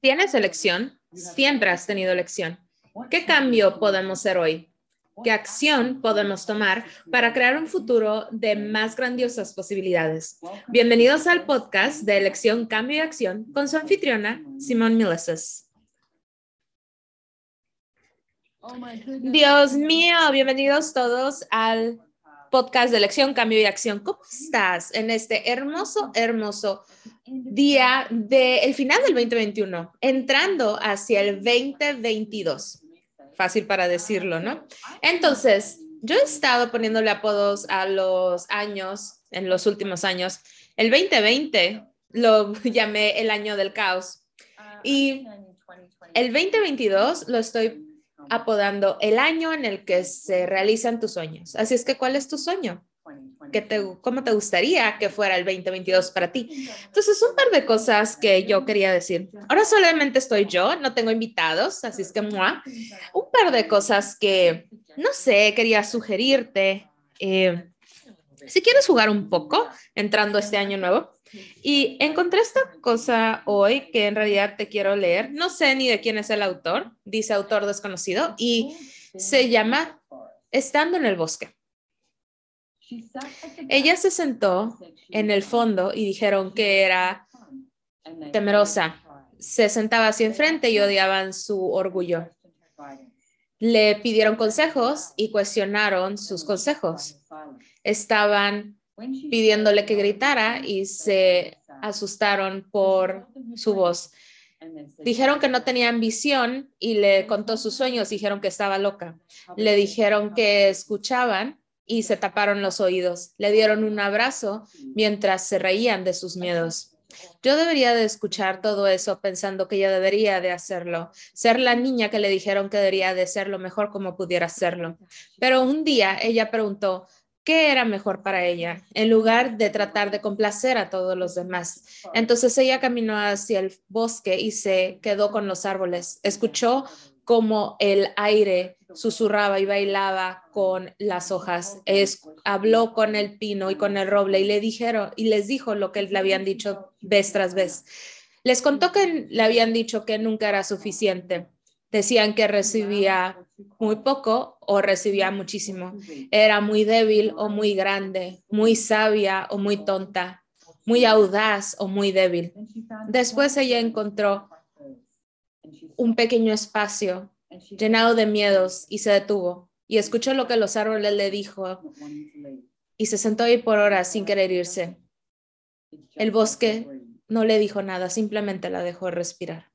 Tienes elección, siempre has tenido elección. ¿Qué cambio podemos hacer hoy? ¿Qué acción podemos tomar para crear un futuro de más grandiosas posibilidades? Bienvenidos al podcast de Elección, Cambio y Acción con su anfitriona, Simón Mileses. Dios mío, bienvenidos todos al podcast de Elección, Cambio y Acción. ¿Cómo estás en este hermoso, hermoso día del final del 2021, entrando hacia el 2022? Fácil para decirlo, ¿no? Entonces, yo he estado poniéndole apodos a los años en los últimos años. El 2020 lo llamé el año del caos y el 2022 lo estoy apodando el año en el que se realizan tus sueños. Así es que, ¿cuál es tu sueño? ¿Qué te, ¿Cómo te gustaría que fuera el 2022 para ti? Entonces, un par de cosas que yo quería decir. Ahora solamente estoy yo, no tengo invitados, así es que, ¡mua! un par de cosas que, no sé, quería sugerirte. Eh, si quieres jugar un poco entrando este año nuevo, y encontré esta cosa hoy que en realidad te quiero leer. No sé ni de quién es el autor, dice autor desconocido, y se llama Estando en el bosque. Ella se sentó en el fondo y dijeron que era temerosa. Se sentaba así enfrente y odiaban su orgullo. Le pidieron consejos y cuestionaron sus consejos. Estaban pidiéndole que gritara y se asustaron por su voz. Dijeron que no tenía ambición y le contó sus sueños, dijeron que estaba loca. Le dijeron que escuchaban y se taparon los oídos. Le dieron un abrazo mientras se reían de sus miedos. Yo debería de escuchar todo eso pensando que ella debería de hacerlo, ser la niña que le dijeron que debería de ser lo mejor como pudiera hacerlo. Pero un día ella preguntó, qué era mejor para ella, en lugar de tratar de complacer a todos los demás. Entonces ella caminó hacia el bosque y se quedó con los árboles. Escuchó cómo el aire susurraba y bailaba con las hojas. habló con el pino y con el roble y le dijeron y les dijo lo que le habían dicho vez tras vez. Les contó que le habían dicho que nunca era suficiente decían que recibía muy poco o recibía muchísimo. Era muy débil o muy grande, muy sabia o muy tonta, muy audaz o muy débil. Después ella encontró un pequeño espacio llenado de miedos y se detuvo y escuchó lo que los árboles le dijo y se sentó ahí por horas sin querer irse. El bosque no le dijo nada, simplemente la dejó respirar.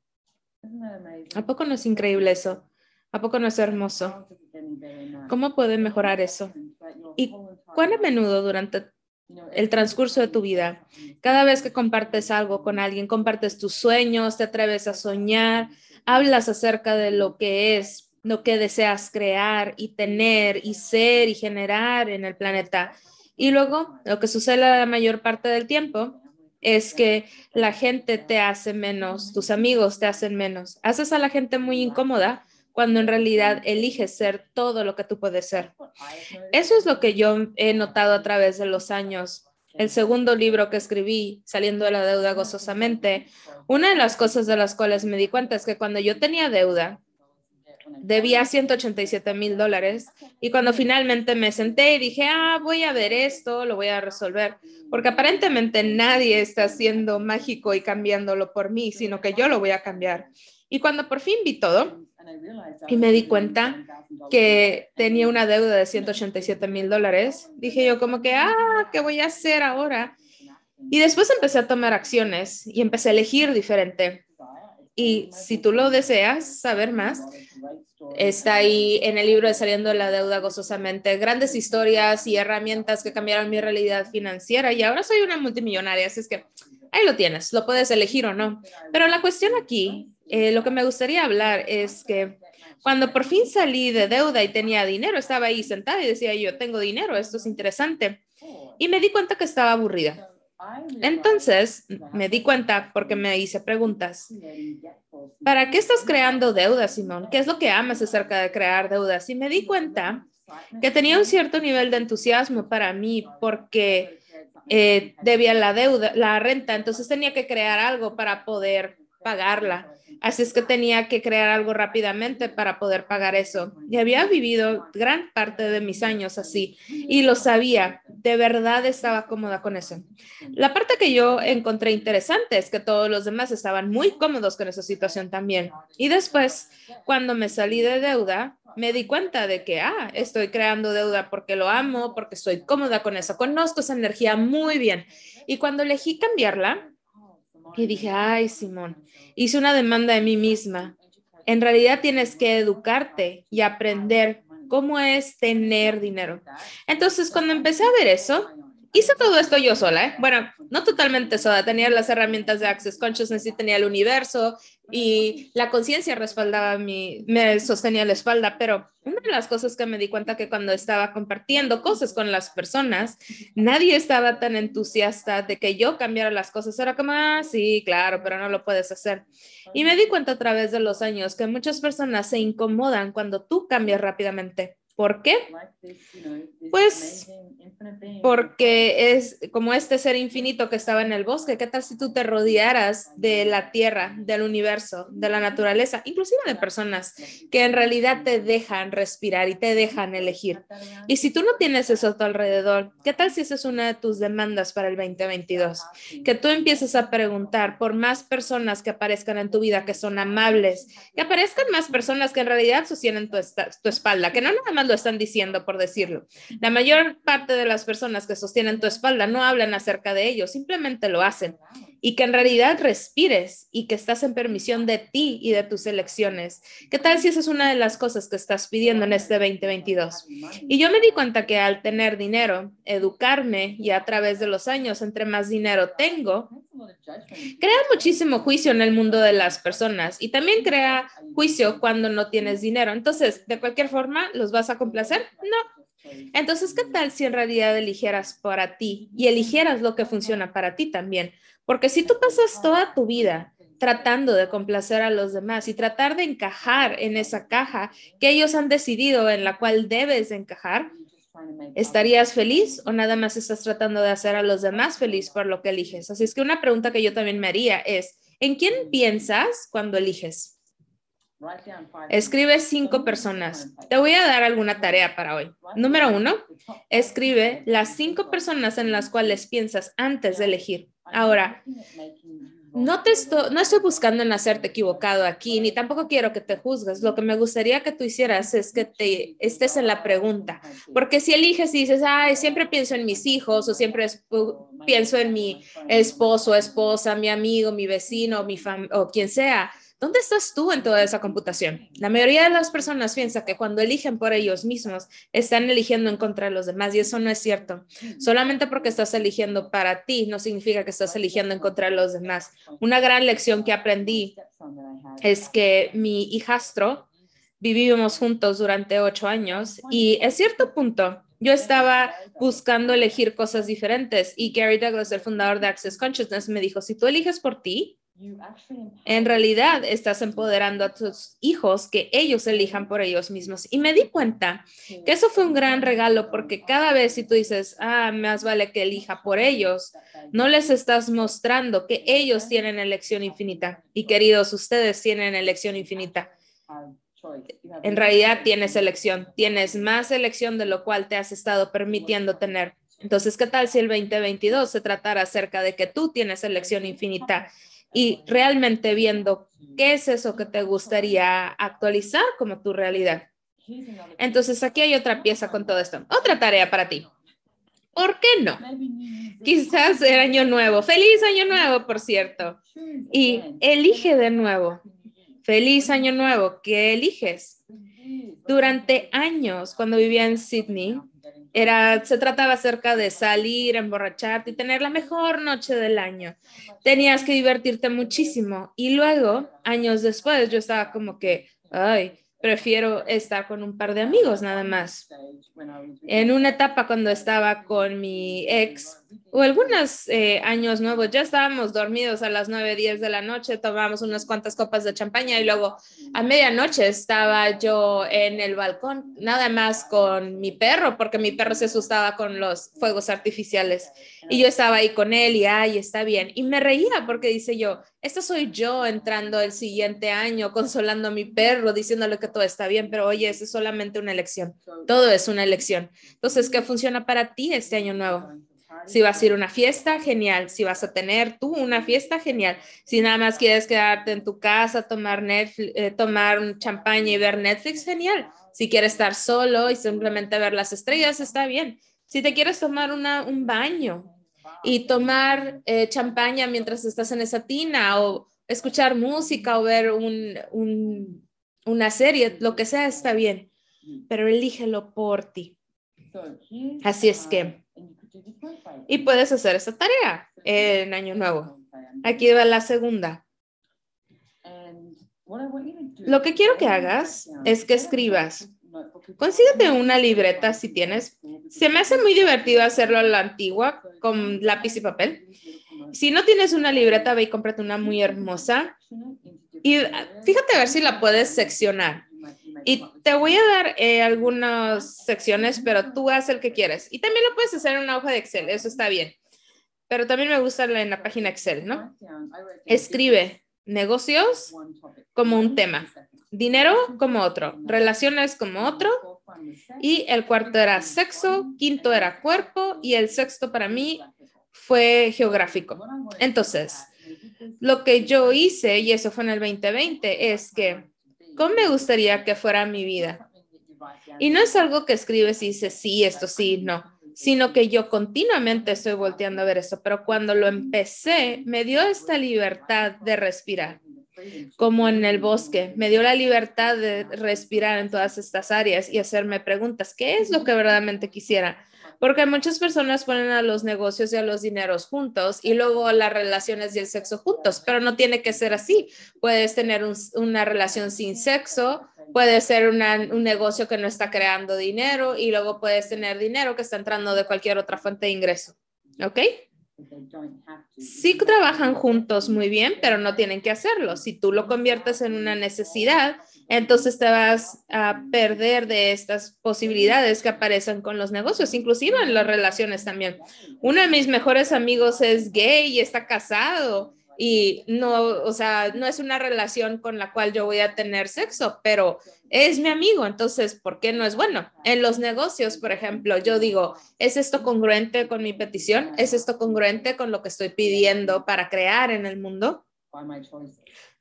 ¿A poco no es increíble eso? ¿A poco no es hermoso? ¿Cómo puede mejorar eso? ¿Y cuán a menudo durante el transcurso de tu vida, cada vez que compartes algo con alguien, compartes tus sueños, te atreves a soñar, hablas acerca de lo que es, lo que deseas crear y tener y ser y generar en el planeta? Y luego, lo que sucede la mayor parte del tiempo es que la gente te hace menos, tus amigos te hacen menos. Haces a la gente muy incómoda cuando en realidad eliges ser todo lo que tú puedes ser. Eso es lo que yo he notado a través de los años. El segundo libro que escribí, Saliendo de la deuda gozosamente, una de las cosas de las cuales me di cuenta es que cuando yo tenía deuda, debía 187 mil dólares y cuando finalmente me senté y dije, ah, voy a ver esto, lo voy a resolver, porque aparentemente nadie está haciendo mágico y cambiándolo por mí, sino que yo lo voy a cambiar. Y cuando por fin vi todo y me di cuenta que tenía una deuda de 187 mil dólares, dije yo como que, ah, ¿qué voy a hacer ahora? Y después empecé a tomar acciones y empecé a elegir diferente. Y si tú lo deseas saber más, está ahí en el libro de Saliendo de la Deuda Gozosamente, grandes historias y herramientas que cambiaron mi realidad financiera y ahora soy una multimillonaria, así es que ahí lo tienes, lo puedes elegir o no. Pero la cuestión aquí, eh, lo que me gustaría hablar es que cuando por fin salí de deuda y tenía dinero, estaba ahí sentada y decía yo, tengo dinero, esto es interesante. Y me di cuenta que estaba aburrida entonces me di cuenta porque me hice preguntas. ¿Para qué estás creando deudas, Simón? ¿Qué es lo que amas acerca de crear deudas? Y me di cuenta que tenía un cierto nivel de entusiasmo para mí porque eh, debía la deuda, la renta, entonces tenía que crear algo para poder pagarla. Así es que tenía que crear algo rápidamente para poder pagar eso. Y había vivido gran parte de mis años así y lo sabía. De verdad estaba cómoda con eso. La parte que yo encontré interesante es que todos los demás estaban muy cómodos con esa situación también. Y después, cuando me salí de deuda, me di cuenta de que, ah, estoy creando deuda porque lo amo, porque estoy cómoda con eso. Conozco esa energía muy bien. Y cuando elegí cambiarla, y dije, ay, Simón, hice una demanda de mí misma. En realidad tienes que educarte y aprender cómo es tener dinero. Entonces, cuando empecé a ver eso, hice todo esto yo sola, ¿eh? Bueno, no totalmente sola, tenía las herramientas de Access Consciousness y tenía el universo y la conciencia respaldaba mi, me sostenía la espalda, pero una de las cosas que me di cuenta que cuando estaba compartiendo cosas con las personas, nadie estaba tan entusiasta de que yo cambiara las cosas. Era como, ah, sí, claro, pero no lo puedes hacer. Y me di cuenta a través de los años que muchas personas se incomodan cuando tú cambias rápidamente. ¿Por qué? Pues porque es como este ser infinito que estaba en el bosque. ¿Qué tal si tú te rodearas de la tierra, del universo, de la naturaleza, inclusive de personas que en realidad te dejan respirar y te dejan elegir? Y si tú no tienes eso a tu alrededor, ¿qué tal si esa es una de tus demandas para el 2022? Que tú empieces a preguntar por más personas que aparezcan en tu vida que son amables, que aparezcan más personas que en realidad sostienen tu, tu espalda, que no nada más lo están diciendo por decirlo. La mayor parte de las personas que sostienen tu espalda no hablan acerca de ello, simplemente lo hacen. Y que en realidad respires y que estás en permisión de ti y de tus elecciones. ¿Qué tal si esa es una de las cosas que estás pidiendo en este 2022? Y yo me di cuenta que al tener dinero, educarme y a través de los años, entre más dinero tengo, crea muchísimo juicio en el mundo de las personas y también crea juicio cuando no tienes dinero. Entonces, de cualquier forma, ¿los vas a complacer? No. Entonces, ¿qué tal si en realidad eligieras para ti y eligieras lo que funciona para ti también? Porque si tú pasas toda tu vida tratando de complacer a los demás y tratar de encajar en esa caja que ellos han decidido en la cual debes encajar, ¿estarías feliz o nada más estás tratando de hacer a los demás feliz por lo que eliges? Así es que una pregunta que yo también me haría es, ¿en quién piensas cuando eliges? Escribe cinco personas. Te voy a dar alguna tarea para hoy. Número uno, escribe las cinco personas en las cuales piensas antes de elegir. Ahora, no, te estoy, no estoy buscando en hacerte equivocado aquí, ni tampoco quiero que te juzgues. Lo que me gustaría que tú hicieras es que te estés en la pregunta, porque si eliges y dices, ay, siempre pienso en mis hijos o siempre pienso en mi esposo, esposa, mi amigo, mi vecino, mi o quien sea, ¿Dónde estás tú en toda esa computación? La mayoría de las personas piensa que cuando eligen por ellos mismos están eligiendo en contra de los demás y eso no es cierto. Solamente porque estás eligiendo para ti no significa que estás eligiendo en contra de los demás. Una gran lección que aprendí es que mi hijastro vivimos juntos durante ocho años y en cierto punto yo estaba buscando elegir cosas diferentes y Gary Douglas, el fundador de Access Consciousness, me dijo, si tú eliges por ti, en realidad estás empoderando a tus hijos que ellos elijan por ellos mismos. Y me di cuenta que eso fue un gran regalo porque cada vez si tú dices, ah, más vale que elija por ellos, no les estás mostrando que ellos tienen elección infinita. Y queridos, ustedes tienen elección infinita. En realidad tienes elección, tienes más elección de lo cual te has estado permitiendo tener. Entonces, ¿qué tal si el 2022 se tratara acerca de que tú tienes elección infinita? Y realmente viendo qué es eso que te gustaría actualizar como tu realidad. Entonces aquí hay otra pieza con todo esto. Otra tarea para ti. ¿Por qué no? Quizás el año nuevo. Feliz año nuevo, por cierto. Y elige de nuevo. Feliz año nuevo. ¿Qué eliges? Durante años, cuando vivía en Sydney, era, se trataba acerca de salir, emborracharte y tener la mejor noche del año. Tenías que divertirte muchísimo. Y luego, años después, yo estaba como que, ay, prefiero estar con un par de amigos nada más. En una etapa cuando estaba con mi ex, o algunos eh, años nuevos, ya estábamos dormidos a las 9, 10 de la noche, tomamos unas cuantas copas de champaña y luego a medianoche estaba yo en el balcón, nada más con mi perro, porque mi perro se asustaba con los fuegos artificiales. Y yo estaba ahí con él y, ay, está bien. Y me reía porque dice yo, esta soy yo entrando el siguiente año, consolando a mi perro, diciéndole que todo está bien, pero oye, es solamente una elección. Todo es una elección. Entonces, ¿qué funciona para ti este año nuevo? Si vas a ir a una fiesta, genial. Si vas a tener tú una fiesta, genial. Si nada más quieres quedarte en tu casa, tomar, Netflix, eh, tomar un champaña y ver Netflix, genial. Si quieres estar solo y simplemente ver las estrellas, está bien. Si te quieres tomar una, un baño y tomar eh, champaña mientras estás en esa tina o escuchar música o ver un, un, una serie, lo que sea, está bien. Pero elígelo por ti. Así es que y puedes hacer esa tarea en Año Nuevo. Aquí va la segunda. Lo que quiero que hagas es que escribas. Consíguete una libreta si tienes. Se me hace muy divertido hacerlo a la antigua con lápiz y papel. Si no tienes una libreta, ve y cómprate una muy hermosa. Y fíjate a ver si la puedes seccionar. Y te voy a dar eh, algunas secciones, pero tú haz el que quieres. Y también lo puedes hacer en una hoja de Excel, eso está bien. Pero también me gusta en la página Excel, ¿no? Escribe negocios como un tema, dinero como otro, relaciones como otro. Y el cuarto era sexo, quinto era cuerpo y el sexto para mí fue geográfico. Entonces, lo que yo hice, y eso fue en el 2020, es que ¿Cómo me gustaría que fuera mi vida? Y no es algo que escribes y dices, sí, esto sí, no, sino que yo continuamente estoy volteando a ver eso, pero cuando lo empecé, me dio esta libertad de respirar, como en el bosque, me dio la libertad de respirar en todas estas áreas y hacerme preguntas, ¿qué es lo que verdaderamente quisiera? Porque muchas personas ponen a los negocios y a los dineros juntos y luego las relaciones y el sexo juntos, pero no tiene que ser así. Puedes tener una relación sin sexo, puede ser un negocio que no está creando dinero y luego puedes tener dinero que está entrando de cualquier otra fuente de ingreso. ¿Ok? Sí trabajan juntos muy bien, pero no tienen que hacerlo. Si tú lo conviertes en una necesidad, entonces te vas a perder de estas posibilidades que aparecen con los negocios, inclusive en las relaciones también. Uno de mis mejores amigos es gay y está casado y no, o sea, no es una relación con la cual yo voy a tener sexo, pero es mi amigo, entonces, ¿por qué no es bueno? En los negocios, por ejemplo, yo digo, ¿es esto congruente con mi petición? ¿Es esto congruente con lo que estoy pidiendo para crear en el mundo?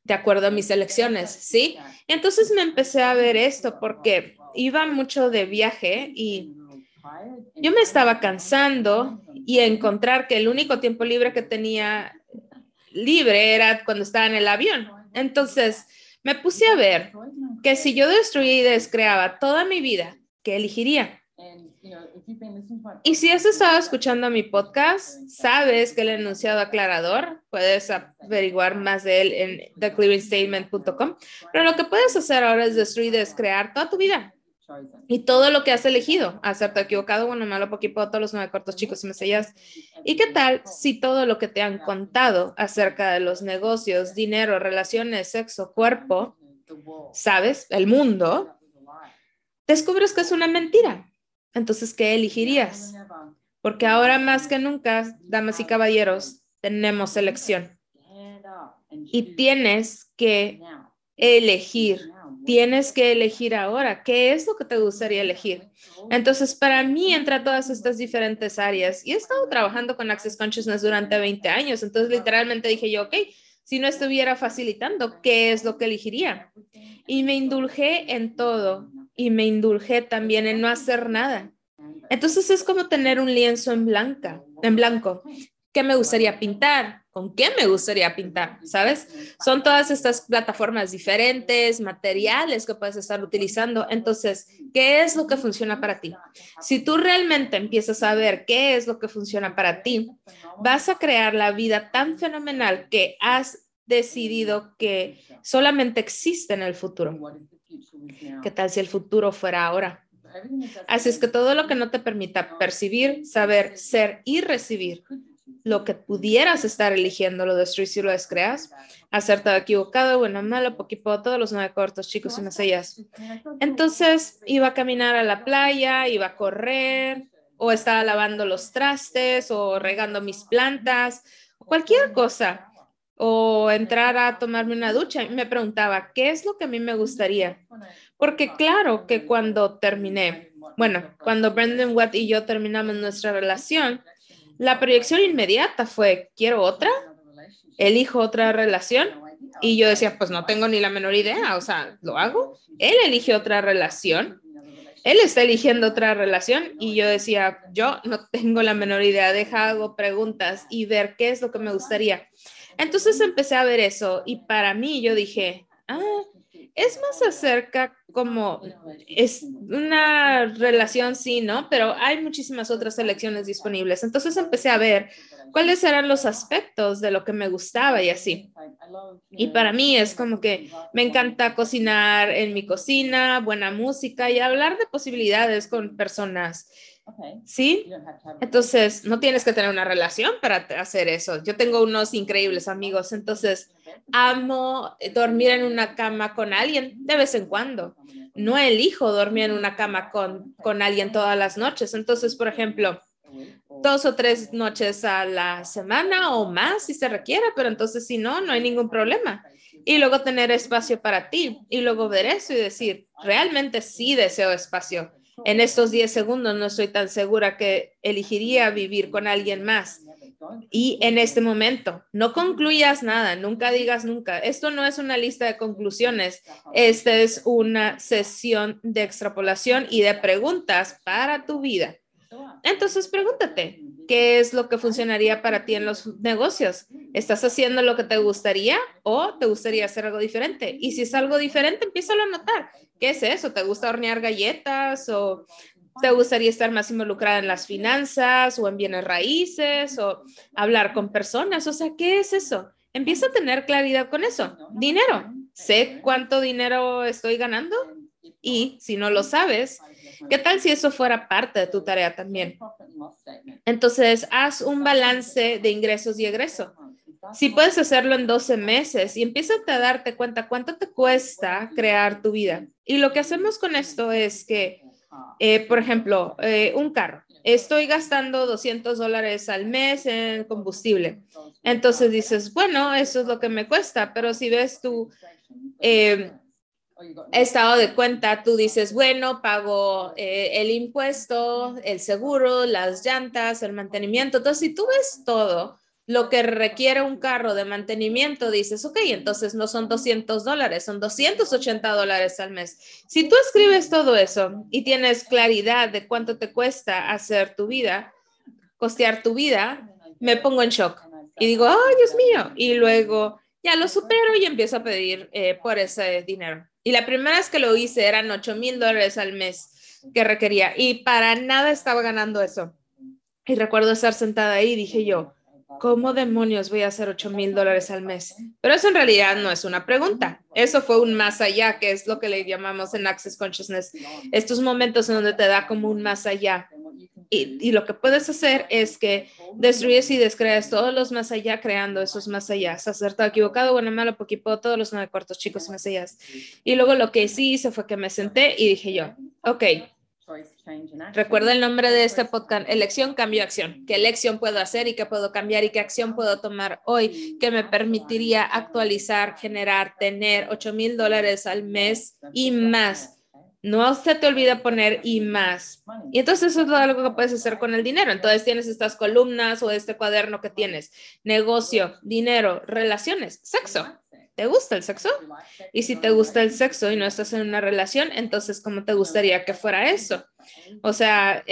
De acuerdo a mis elecciones, ¿sí? Entonces me empecé a ver esto porque iba mucho de viaje y yo me estaba cansando y encontrar que el único tiempo libre que tenía libre era cuando estaba en el avión. Entonces, me puse a ver que si yo destruía y descreaba toda mi vida, ¿qué elegiría? Y si has estado escuchando mi podcast, sabes que el enunciado aclarador, puedes averiguar más de él en theclearingstatement.com, pero lo que puedes hacer ahora es destruir y descrear toda tu vida. Y todo lo que has elegido, acertado, equivocado, bueno, malo, poquito, todos los nueve cortos chicos y mesellas. ¿Y qué tal si todo lo que te han contado acerca de los negocios, dinero, relaciones, sexo, cuerpo, sabes, el mundo, descubres que es una mentira? Entonces, ¿qué elegirías? Porque ahora más que nunca, damas y caballeros, tenemos elección. Y tienes que elegir tienes que elegir ahora qué es lo que te gustaría elegir. Entonces, para mí, entra todas estas diferentes áreas y he estado trabajando con Access Consciousness durante 20 años. Entonces, literalmente dije yo, ok, si no estuviera facilitando, ¿qué es lo que elegiría? Y me indulgé en todo y me indulgé también en no hacer nada. Entonces es como tener un lienzo en blanca, en blanco. ¿Qué me gustaría pintar? ¿Con qué me gustaría pintar? ¿Sabes? Son todas estas plataformas diferentes, materiales que puedes estar utilizando. Entonces, ¿qué es lo que funciona para ti? Si tú realmente empiezas a ver qué es lo que funciona para ti, vas a crear la vida tan fenomenal que has decidido que solamente existe en el futuro. ¿Qué tal si el futuro fuera ahora? Así es que todo lo que no te permita percibir, saber, ser y recibir lo que pudieras estar eligiendo, lo destruís y lo descreas, acertado, equivocado, bueno, malo, poquito, todos los nueve cortos, chicos y más ellas. Entonces iba a caminar a la playa, iba a correr, o estaba lavando los trastes, o regando mis plantas, cualquier cosa, o entrar a tomarme una ducha. Y me preguntaba, ¿qué es lo que a mí me gustaría? Porque claro que cuando terminé, bueno, cuando Brendan Watt y yo terminamos nuestra relación, la proyección inmediata fue, ¿quiero otra? ¿Elijo otra relación? Y yo decía, pues no tengo ni la menor idea, o sea, ¿lo hago? Él elige otra relación, él está eligiendo otra relación y yo decía, yo no tengo la menor idea, deja hago preguntas y ver qué es lo que me gustaría. Entonces empecé a ver eso y para mí yo dije, es más acerca como es una relación, sí, ¿no? Pero hay muchísimas otras elecciones disponibles. Entonces empecé a ver cuáles eran los aspectos de lo que me gustaba y así. Y para mí es como que me encanta cocinar en mi cocina, buena música y hablar de posibilidades con personas ¿Sí? Entonces, no tienes que tener una relación para hacer eso. Yo tengo unos increíbles amigos, entonces amo dormir en una cama con alguien de vez en cuando. No elijo dormir en una cama con, con alguien todas las noches. Entonces, por ejemplo, dos o tres noches a la semana o más si se requiere, pero entonces si no, no hay ningún problema. Y luego tener espacio para ti y luego ver eso y decir, realmente sí deseo espacio en estos 10 segundos no estoy tan segura que elegiría vivir con alguien más. Y en este momento, no concluyas nada, nunca digas nunca. Esto no es una lista de conclusiones, esta es una sesión de extrapolación y de preguntas para tu vida. Entonces, pregúntate, ¿qué es lo que funcionaría para ti en los negocios? ¿Estás haciendo lo que te gustaría o te gustaría hacer algo diferente? Y si es algo diferente, empieza a notar. ¿Qué es eso? ¿Te gusta hornear galletas o te gustaría estar más involucrada en las finanzas o en bienes raíces o hablar con personas? O sea, ¿qué es eso? Empieza a tener claridad con eso. Dinero. ¿Sé cuánto dinero estoy ganando? Y si no lo sabes, ¿qué tal si eso fuera parte de tu tarea también? Entonces, haz un balance de ingresos y egreso. Si puedes hacerlo en 12 meses y empieza a darte cuenta cuánto te cuesta crear tu vida. Y lo que hacemos con esto es que, eh, por ejemplo, eh, un carro. Estoy gastando 200 dólares al mes en combustible. Entonces dices, bueno, eso es lo que me cuesta, pero si ves tu estado de cuenta, tú dices, bueno, pago el impuesto, el seguro, las llantas, el mantenimiento. Entonces, si tú ves todo, lo que requiere un carro de mantenimiento, dices, ok, entonces no son 200 dólares, son 280 dólares al mes. Si tú escribes todo eso y tienes claridad de cuánto te cuesta hacer tu vida, costear tu vida, me pongo en shock y digo, ay, Dios mío, y luego ya lo supero y empiezo a pedir eh, por ese dinero. Y la primera vez que lo hice eran 8 mil dólares al mes que requería y para nada estaba ganando eso. Y recuerdo estar sentada ahí y dije yo, ¿cómo demonios voy a hacer 8 mil dólares al mes? Pero eso en realidad no es una pregunta. Eso fue un más allá, que es lo que le llamamos en Access Consciousness. Estos momentos en donde te da como un más allá. Y, lo que puedes hacer es que destruyes y descreas todos los más allá, creando esos más allá. Acertado, equivocado, bueno, malo, poquito, todos los nueve cuartos chicos más allá. Y luego lo que sí hice fue que me senté y dije yo, ok, Recuerda el nombre de este podcast, elección, cambio, acción. ¿Qué elección puedo hacer y qué puedo cambiar y qué acción puedo tomar hoy que me permitiría actualizar, generar, tener 8 mil dólares al mes y más? No se te olvida poner y más. Y entonces eso es algo que puedes hacer con el dinero. Entonces tienes estas columnas o este cuaderno que tienes. Negocio, dinero, relaciones, sexo. ¿Te gusta el sexo? Y si te gusta el sexo y no estás en una relación, entonces, ¿cómo te gustaría que fuera eso? O sea,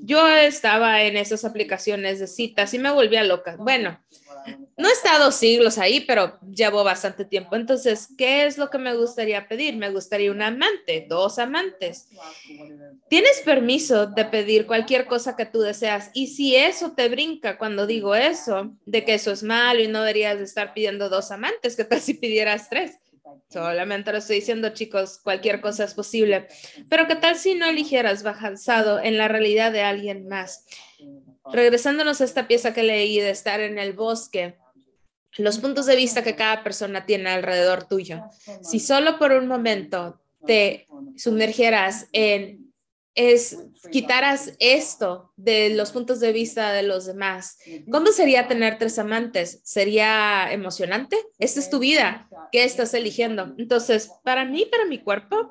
yo estaba en esas aplicaciones de citas y me volvía loca. Bueno, no he estado siglos ahí, pero llevo bastante tiempo. Entonces, ¿qué es lo que me gustaría pedir? Me gustaría un amante, dos amantes. Tienes permiso de pedir cualquier cosa que tú deseas. Y si eso te brinca cuando digo eso, de que eso es malo y no deberías de estar pidiendo dos amantes, ¿qué tal si pidieras tres? Solamente lo estoy diciendo, chicos, cualquier cosa es posible. Pero ¿qué tal si no eligieras basado en la realidad de alguien más? Regresándonos a esta pieza que leí de estar en el bosque, los puntos de vista que cada persona tiene alrededor tuyo. Si solo por un momento te sumergieras en es quitaras esto de los puntos de vista de los demás. ¿Cómo sería tener tres amantes? ¿Sería emocionante? Esta es tu vida. ¿Qué estás eligiendo? Entonces, para mí, para mi cuerpo,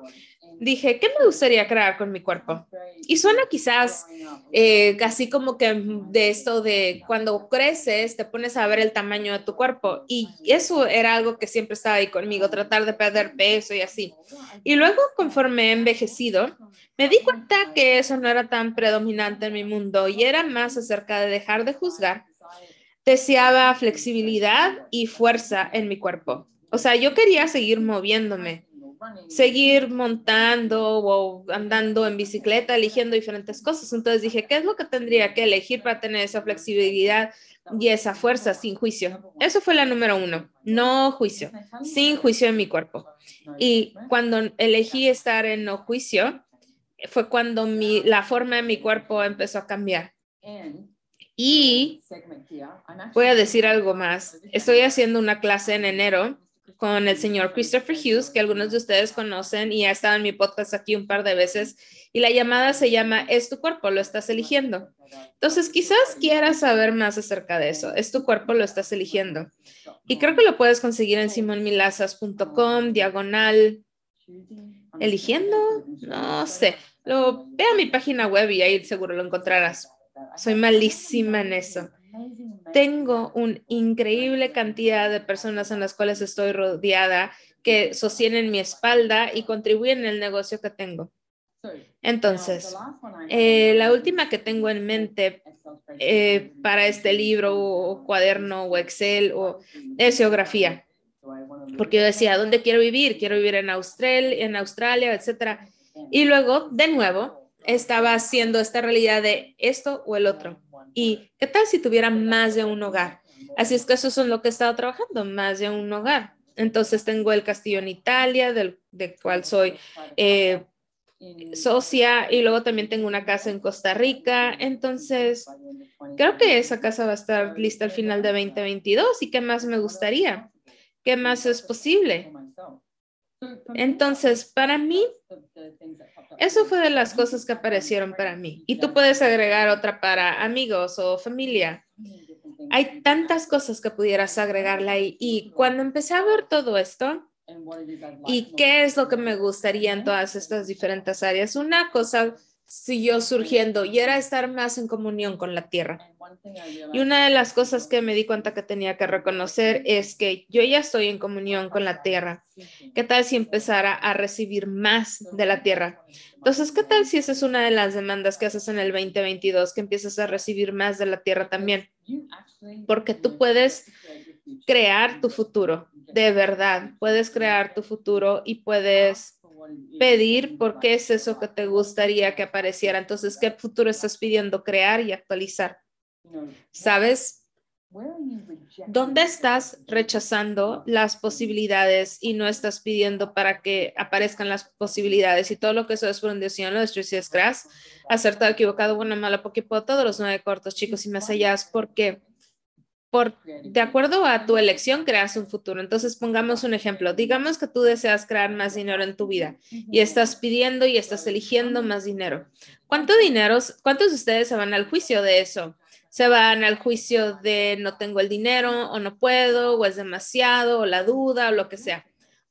dije, ¿qué me gustaría crear con mi cuerpo? Y suena quizás eh, casi como que de esto de cuando creces, te pones a ver el tamaño de tu cuerpo. Y eso era algo que siempre estaba ahí conmigo, tratar de perder peso y así. Y luego, conforme he envejecido, me di cuenta que eso no era tan predominante en mi mundo y era más acerca de dejar de juzgar. Deseaba flexibilidad y fuerza en mi cuerpo. O sea, yo quería seguir moviéndome seguir montando o andando en bicicleta, eligiendo diferentes cosas. Entonces dije, ¿qué es lo que tendría que elegir para tener esa flexibilidad y esa fuerza sin juicio? Eso fue la número uno, no juicio, sin juicio en mi cuerpo. Y cuando elegí estar en no juicio, fue cuando mi, la forma de mi cuerpo empezó a cambiar. Y voy a decir algo más. Estoy haciendo una clase en enero con el señor Christopher Hughes, que algunos de ustedes conocen y ha estado en mi podcast aquí un par de veces. Y la llamada se llama Es tu cuerpo, lo estás eligiendo. Entonces, quizás quieras saber más acerca de eso. Es tu cuerpo, lo estás eligiendo. Y creo que lo puedes conseguir en simonmilazas.com, diagonal, eligiendo, no sé. Lo, ve a mi página web y ahí seguro lo encontrarás. Soy malísima en eso. Tengo una increíble cantidad de personas en las cuales estoy rodeada que sostienen mi espalda y contribuyen en el negocio que tengo. Entonces, eh, la última que tengo en mente eh, para este libro o cuaderno o Excel o es geografía. Porque yo decía, ¿dónde quiero vivir? Quiero vivir en Australia, en Australia, etcétera. Y luego, de nuevo, estaba haciendo esta realidad de esto o el otro. ¿Y qué tal si tuviera más de un hogar? Así es que eso es lo que he estado trabajando, más de un hogar. Entonces tengo el castillo en Italia, del, cual soy eh, socia, y luego también tengo una casa en Costa Rica. Entonces, creo que esa casa va a estar lista al final de 2022. ¿Y qué más me gustaría? ¿Qué más es posible? Entonces, para mí, eso fue de las cosas que aparecieron para mí. Y tú puedes agregar otra para amigos o familia. Hay tantas cosas que pudieras agregarle ahí. Y cuando empecé a ver todo esto, ¿y qué es lo que me gustaría en todas estas diferentes áreas? Una cosa siguió surgiendo y era estar más en comunión con la tierra. Y una de las cosas que me di cuenta que tenía que reconocer es que yo ya estoy en comunión con la tierra. ¿Qué tal si empezara a recibir más de la tierra? Entonces, ¿qué tal si esa es una de las demandas que haces en el 2022, que empiezas a recibir más de la tierra también? Porque tú puedes crear tu futuro, de verdad, puedes crear tu futuro y puedes pedir por qué es eso que te gustaría que apareciera. Entonces, ¿qué futuro estás pidiendo crear y actualizar? ¿Sabes? ¿Dónde estás rechazando las posibilidades y no estás pidiendo para que aparezcan las posibilidades? Y todo lo que eso es por un lo de Grass, acertado, equivocado, bueno, malo, porque puedo todos los nueve cortos, chicos, y más allá, porque por, de acuerdo a tu elección, creas un futuro. Entonces, pongamos un ejemplo. Digamos que tú deseas crear más dinero en tu vida y estás pidiendo y estás eligiendo más dinero. ¿Cuánto dinero, cuántos de ustedes se van al juicio de eso? Se van al juicio de no tengo el dinero o no puedo o es demasiado o la duda o lo que sea.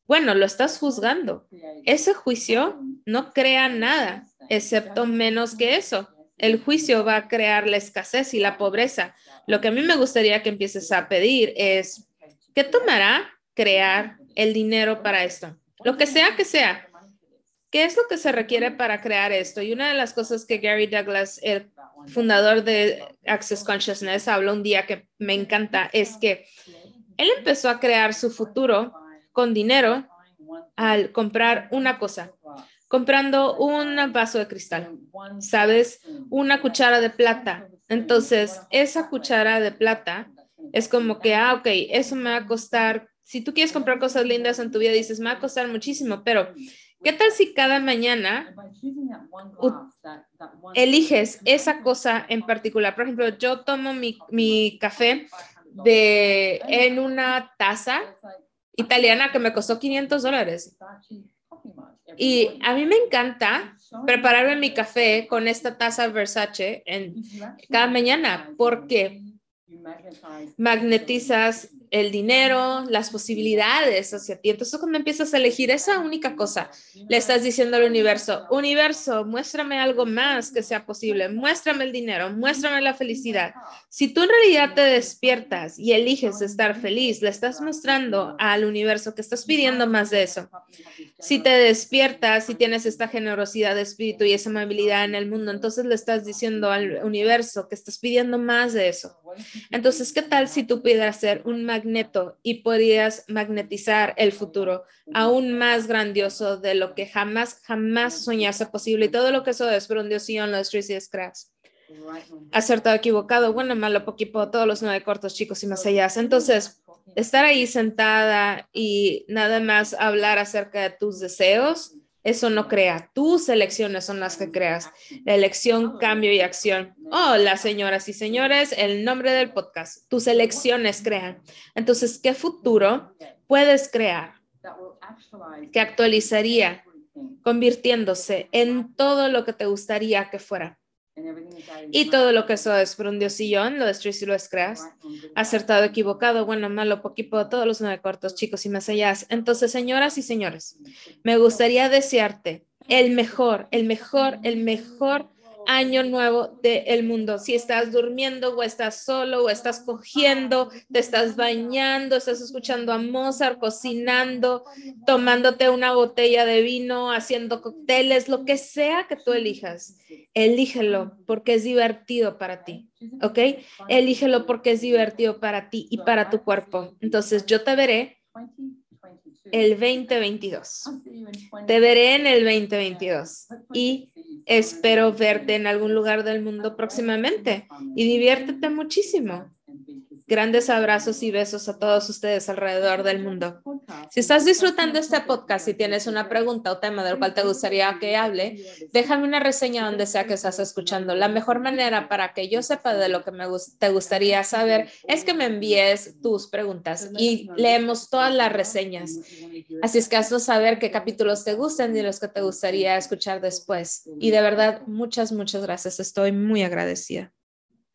Bueno, lo estás juzgando. Ese juicio no crea nada, excepto menos que eso. El juicio va a crear la escasez y la pobreza lo que a mí me gustaría que empieces a pedir es, ¿qué tomará crear el dinero para esto? Lo que sea que sea. ¿Qué es lo que se requiere para crear esto? Y una de las cosas que Gary Douglas, el fundador de Access Consciousness, habló un día que me encanta es que él empezó a crear su futuro con dinero al comprar una cosa, comprando un vaso de cristal, ¿sabes? Una cuchara de plata, entonces, esa cuchara de plata es como que, ah, ok, eso me va a costar si tú quieres comprar cosas lindas en tu vida, dices, me va a costar muchísimo, pero ¿qué tal si cada mañana eliges esa cosa en particular? Por ejemplo, yo tomo mi, mi café de, en una taza italiana que me costó 500 dólares. Y a mí me encanta prepararme mi café con esta taza Versace en, cada mañana porque magnetizas el dinero, las posibilidades hacia ti. Entonces, cuando empiezas a elegir esa única cosa, le estás diciendo al universo, universo, muéstrame algo más que sea posible, muéstrame el dinero, muéstrame la felicidad. Si tú en realidad te despiertas y eliges estar feliz, le estás mostrando al universo que estás pidiendo más de eso. Si te despiertas y tienes esta generosidad de espíritu y esa amabilidad en el mundo, entonces le estás diciendo al universo que estás pidiendo más de eso. Entonces, ¿qué tal si tú pidas ser un magneto y podrías magnetizar el futuro aún más grandioso de lo que jamás, jamás soñaste posible? Y todo lo que eso es, pero un Dios y los Tracy Scraps. Acertado, equivocado, bueno, malo, poquito, todos los nueve cortos, chicos y más allá. Entonces, estar ahí sentada y nada más hablar acerca de tus deseos, eso no crea. Tus elecciones son las que creas. Elección, cambio y acción. Hola, señoras y señores, el nombre del podcast. Tus elecciones crean. Entonces, ¿qué futuro puedes crear que actualizaría convirtiéndose en todo lo que te gustaría que fuera? Y todo lo que eso es por un diosillón, lo destruyes y lo creas. Acertado, equivocado, bueno, malo, poquito, todos los nueve cortos, chicos y más allá. Entonces, señoras y señores, me gustaría desearte el mejor, el mejor, el mejor año nuevo del mundo. Si estás durmiendo o estás solo o estás cogiendo, te estás bañando, estás escuchando a Mozart, cocinando, tomándote una botella de vino, haciendo cócteles, lo que sea que tú elijas, elígelo porque es divertido para ti, ¿ok? Elígelo porque es divertido para ti y para tu cuerpo. Entonces yo te veré el 2022. Te veré en el 2022 y espero verte en algún lugar del mundo próximamente y diviértete muchísimo. Grandes abrazos y besos a todos ustedes alrededor del mundo. Si estás disfrutando este podcast y tienes una pregunta o tema del cual te gustaría que hable, déjame una reseña donde sea que estás escuchando. La mejor manera para que yo sepa de lo que me te gustaría saber es que me envíes tus preguntas y leemos todas las reseñas. Así es que haznos saber qué capítulos te gustan y los que te gustaría escuchar después. Y de verdad, muchas, muchas gracias. Estoy muy agradecida.